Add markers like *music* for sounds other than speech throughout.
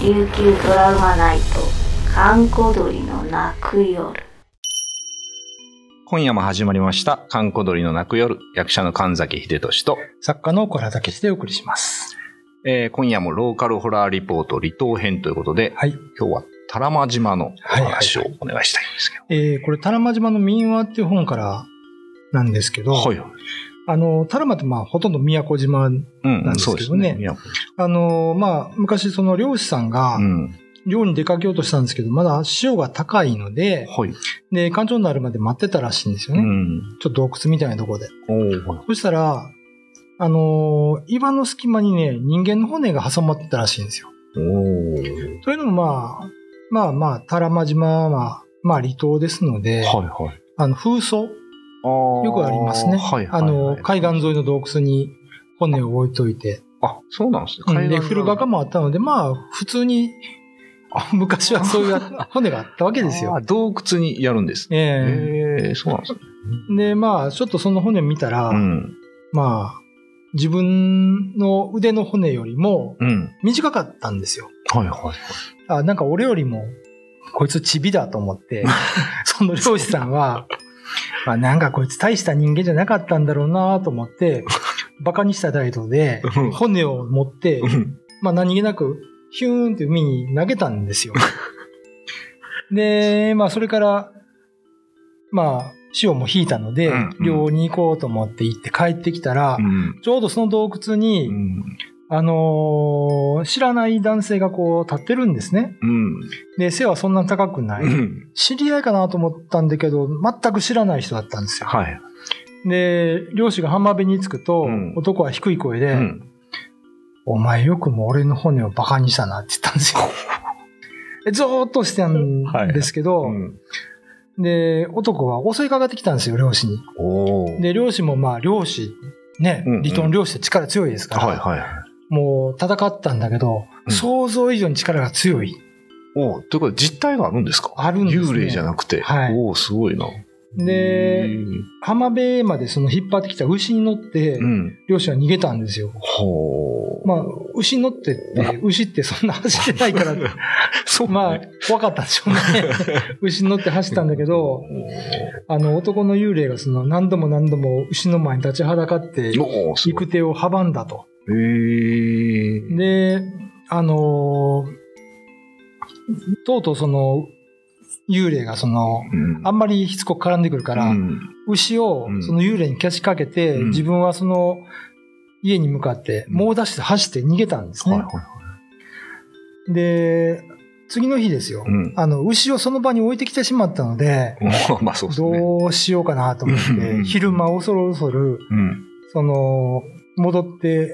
琉球ドラマナイト閑古鳥の泣く夜今夜も始まりました、観光鳥の泣く夜、役者の神崎秀俊と、作家の小原武史でお送りします。えー今夜もローカルホラーリポート離島編ということで、はい。今日はタラマ島のお話をはいはいお願いしたいんですけど。えー、これ、タラマ島の民話っていう本からなんですけど、はい。あの、タラマってまあ、ほとんど宮古島、うん、なんですけどねそうですね。あの、まあ、昔その漁師さんがうん。漁に出かけようとしたんですけど、まだ潮が高いので、はい。で、干潮になるまで待ってたらしいんですよね。うん。ちょっと洞窟みたいなところで。そしたら、あの岩の隙間にね、人間の骨が挟まってたらしいんですよ。おーそういうのもまあ、まあまあ、タラマ島は、まあ離島ですので、はいはい。あの、風葬よよくありますね。はいはい、あの、海岸沿いの洞窟に骨を置いといて。あ、そうなんですね。うんで、古墓もあったので、まあ、普通に、あ *laughs* 昔はそういう *laughs* 骨があったわけですよあ。洞窟にやるんです。えええそうなんですね。えで、まあ、ちょっとその骨見たら、うん。まあ、自分の腕の骨よりもうん。短かったんですよ。はいはいはい。あ、なんか俺よりも、こいつチビだと思って、*laughs* その漁師さんは、まあなんかこいつ大した人間じゃなかったんだろうなと思って、*laughs* バカにした態度でうん、骨を持って、うんまあ何気なく、ヒューンって海に投げたんですよ。*laughs* で、まあそれから、まあ潮も引いたのでうん、漁に行こうと思って行って帰ってきたらう、ん。ちょうどその洞窟にう、ん。あのー知らない男性がこう立ってるんですね。うん。で、背はそんな高くない。うん。知り合いかなと思ったんだけど、全く知らない人だったんですよ。はい。で、漁師が浜辺に着くと、うん男は低い声で、うん。お前よくも俺の骨をバカにしたなって言ったんですよ。*laughs* でずーっとしてたんですけど、うんで、男は襲いかかってきたんですよ、漁師に。で、漁師もまあ、漁師、ね、離島の漁師って力強いですから、はいはいはい。もう戦ったんだけど、うん想像以上に力が強い。おーということで実態があるんですか？あるんですね幽霊じゃなくて。はいおおすごいな。で、浜辺までその引っ張ってきた牛に乗って、うん。漁師は逃げたんですよ。ほう。まあ、牛に乗ってって、*laughs* 牛ってそんな走ってないから、*laughs* そうまあ、怖かったでしょうね。*laughs* 牛に乗って走ったんだけど、あの、男の幽霊がその何度も何度も牛の前に立ちはだかって。行く手を阻んだと。へー。で、あのーとうとうその、幽霊がその、うん。あんまりしつこく絡んでくるから、うん。牛をうん。その幽霊に消しかけて、うん。自分はその家に向かって猛ダッシュで走って逃げたんですね。はいはいはい。で、次の日ですよ。うん。あの、牛をその場に置いてきてしまったので、*laughs* まあそうですね。どうしようかなと思っうん。て、昼間恐る恐る、うん。その、戻って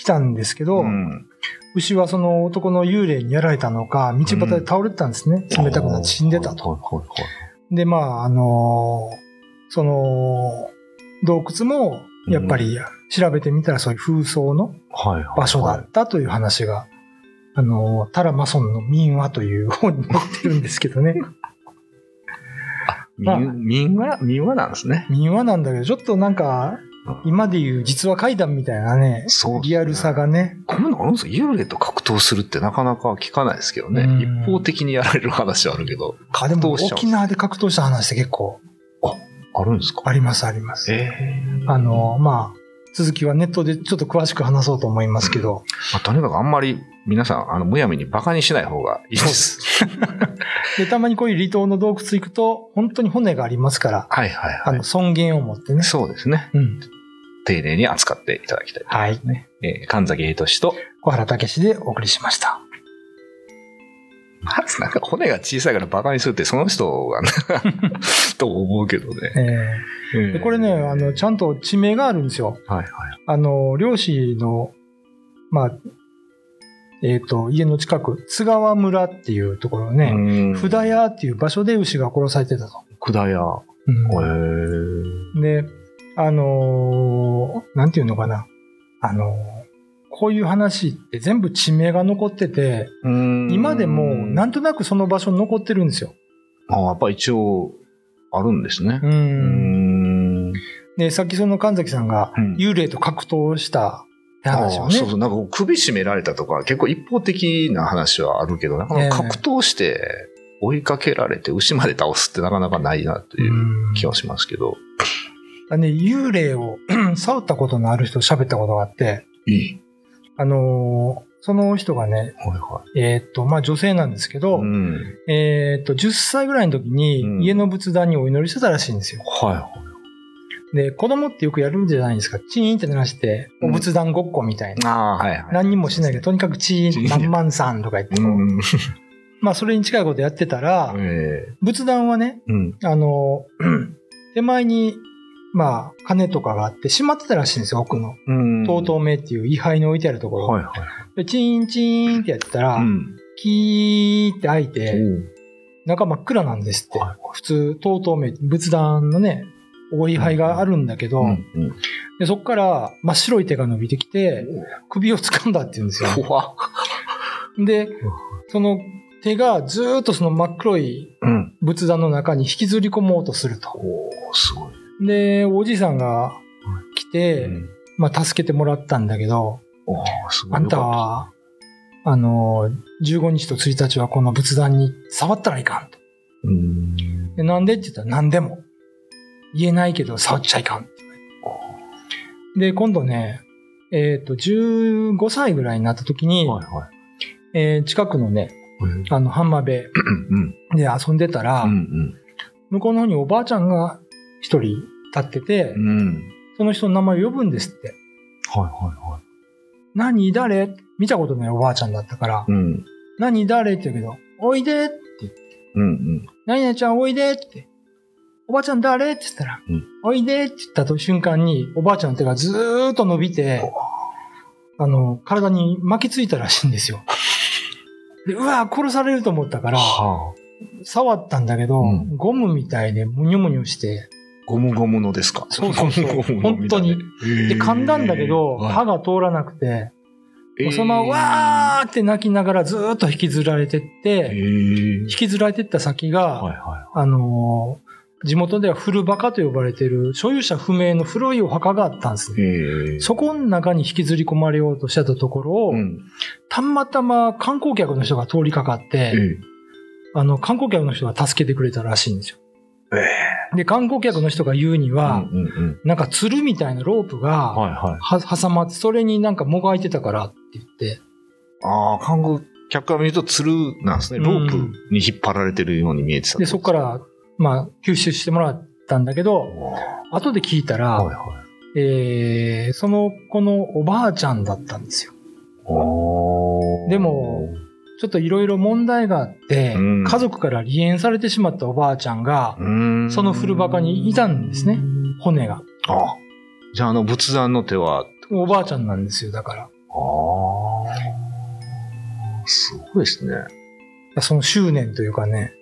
きたんですけど、うん牛はその男の幽霊にやられたのか、道端で倒れてたんですね。冷たくなって死んでたと。で、まあ、あのその、洞窟も、やっぱり調べてみたらそういう風葬の場所だったという話が、あのタラマソンの民話という本に載ってるんですけどね。*laughs* 民話、民話なんですね。民話なんだけど、ちょっとなんか、今で言う実話怪談みたいなね、ねリアルさがね、こういうのあるんですか幽霊と格闘するってなかなか聞かないですけどね。うん一方的にやられる話はあるけど。あでも格闘しちゃう沖縄で格闘した話って結構あるんですか？ありますあります。ええあの、まあ、続きはネットでちょっと詳しく話そうと思いますけど、まあ、とにかくあんまり皆さん、あの、むやみに馬鹿にしない方がいいです。*laughs* で、たまにこういう離島の洞窟行くと、本当に骨がありますから、はいはいはあの、尊厳を持ってねい。。そうですね。うん。丁寧に扱っていただきたい。はい。えー神崎英俊と、小原武史でお送りしました。まずなんか骨が小さいから馬鹿にするってその人がね、*laughs* と思うけどね。ええーでこれね、あの、ちゃんと地名があるんですよ。はいはい。あの、漁師の、まあ、えっ、と、家の近く、津川村っていうところね、ね札屋っていう場所で牛が殺されてたと。管屋。うんへえ。で、あのーなんていうのかな。あのーこういう話って全部地名が残ってて、今でもなんとなくその場所に残ってるんですよ。あやっぱ一応、あるんですねう。。うんん。で、さっきその神崎さんがうん幽霊と格闘したって話をね。ああそうそう、なんか首絞められたとか、結構一方的な話はあるけど、なかなか格闘して追いかけられて牛まで倒すってなかなかないなといううん気はしますけど。あね、幽霊を *clears throat* 触ったことのある人と喋ったことがあって、いい。あのーその人がね、はいはえーっと、まあ女性なんですけい。ど、うん。えーっと、10歳ぐらいの時にうん家の仏壇にお祈りしてたらしいんですよ。はいはい。で、子供ってよくやるんじゃないですか。チーンって鳴らして、うんお仏壇ごっこみたいな。ああ、はいはい。何にもしないけど、とにかくチーン、何万さんとか言ってこう、うん。まあそれに近いことやってたら、ええ仏壇はね、うん。あの、*clears throat* 手前に、まあ、金とかがあって、閉まってたらしいんですよ、奥の。うん。とうとう目っていう位牌に置いてあるところ。はいはい。でチーンチーンってやってたら、うん。キーって開いて、うん中真っ暗なんですって。はい普通、とうとう目、仏壇のね、お位牌があるんだけど、うん。うん。でそこから真っ白い手が伸びてきて、首を掴んだって言うんですよ。*laughs* で、その手がずーっとその真っ黒いうん。仏壇の中に引きずり込もうとすると。おーすごい。で、おじいさんが来て、うんまあ助けてもらったんだけど。あんたは、あの、15日と1日はこの仏壇に触ったらいかんと。うん。でなんでって言ったら何でも。言えないけど触っちゃいかんで、今度ね、えっ、と、15歳ぐらいになった時に、はいはい。えー近くのね、あの、浜辺うん。で遊んでたら、うん。向こうの方におばあちゃんが一人立ってて、うん。うん。その人の名前を呼ぶんですって。はいはいはい。何誰？見たことないおばあちゃんだったから、うん。何誰？って言うけど、おいでって言って、うんうん。何々ちゃんおいでって。おばあちゃん誰？って言ったら、うんおいでって言ったと瞬間に、おばあちゃんの手がずーっと伸びて、あの、体に巻きついたらしいんですよ。*laughs* で、うわ殺されると思ったから、はあ。触ったんだけど、うんゴムみたいでむにょむにょして、ゴムゴムのですか？そうそうそう本当に。で、噛んだんだけど、はい歯が通らなくて、えーそのわーって泣きながらずーっと引きずられてっえて、ー引きずられてった先が、はいはあのー地元では古墓と呼ばれている所有者不明の古いお墓があったんですい。ね。えーそこの中に引きずり込まれようとしてたところを、うん。たまたま観光客の人が通りかかって、えーあの、観光客の人が助けてくれたらしいんですよ。えで、観光客の人が言うにーは、うんうんうん。なんか鶴みたいなロープが、はいはい。は挟まって、それになんかもがいてたからって言って、ああ、看護客から見ると鶴なんですね。ロープに引っ張られてるように見えてた。で、そこから、まあ、吸収してもらったんだけど、は後で聞いたら、いはい。えー、その子のおばあちゃんだったんですよ。でも、ちょっといろいろ問題があって、うん家族から離縁されてしまったおばあちゃんが、んその古墓にいたんですね。骨が。あじゃああの仏壇の手は、おばあちゃんなんですよ、だから。ああ、すごいですね。その執念というかね。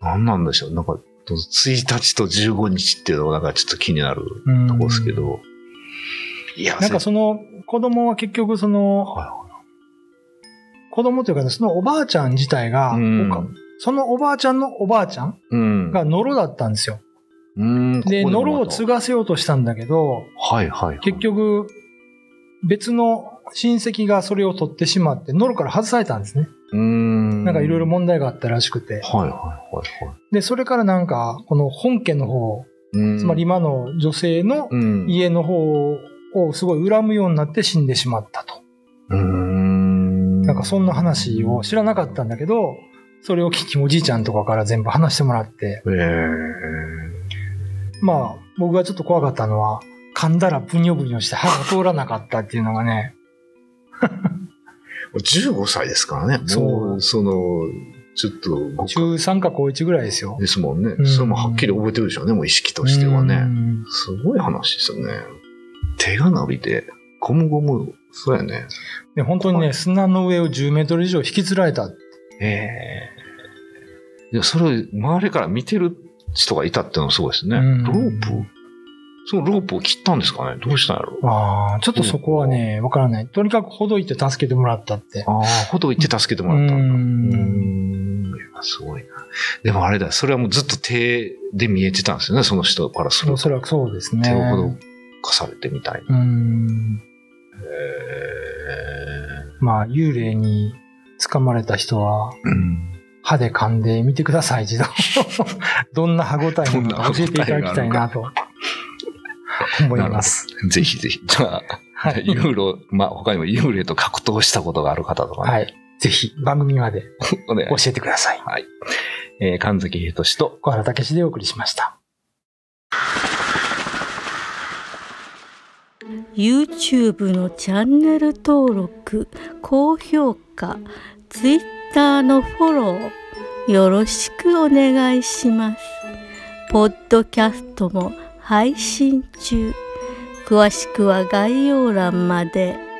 何なんでしょう。なんか、1日と15日っていうのがなんかちょっと気になるうんとこですけど。いや、なんかその子供は結局その、は子供というかね、そのおばあちゃん自体が、うんそのおばあちゃんのおばあちゃん。がノロだったんですよ。うん、で、ノロを継がせようとしたんだけど、はいはい。結、局、別の親戚がそれを取ってしまって、ノロから外されたんですね。うん。なんかいろいろ問題があったらしくて。はいはいはいはい。で、それからなんか、この本家の方、うんつまり、今の女性のうん。家の方をすごい恨むようになって死んでしまったと。うん。なんかそんな話を知らなかったんだけど、それを聞きおじいちゃんとかから全部話してもらって、ええまあ、僕がちょっと怖かったのは、噛んだらブニョブニョして歯が通らなかったっていうのがね、*laughs* 15歳ですからね。そうもう、その、ちょっとご、中3か高1ぐらいですよ。ですもんね。うんそれもはっきり覚えてるでしょうね、もう意識としてはうね。んすごい話ですよね。手が伸びて、ゴムゴム、そうやね。で本当にね、砂の上を10メートル以上引きずられた。ええいや、それを周りから見てる人がいたっていうのもすごいですね。うんロープ？そのロープを切ったんですかね？どうしたんやろ？ああ、ちょっとそこはね、わからない。とにかくほどいて助けてもらったって。ああ、ほどいて助けてもらったんだ。ううんすごいな。でもあれだ、それはもうずっと手で見えてたんですよね、その人からすると。おそらくそうですね。手をほどかされてみたいな。うん。まあ、幽霊に掴まれた人は、うん歯で噛んでみてください、一度。*laughs* どんな歯応えなのか教えていただきたいなと *laughs* 思います。ぜひぜひ。じゃあ、はい。ユーロ、まあ他にも幽霊と格闘したことがある方とかね、はい。ぜひ番組まで *laughs* 教えてください。はい。えー、神崎秀俊と、小原武史でお送りしました。YouTube のチャンネル登録高評価 Twitter のフォローよろしくお願いしますポッドキャストも配信中詳しくは概要欄まで。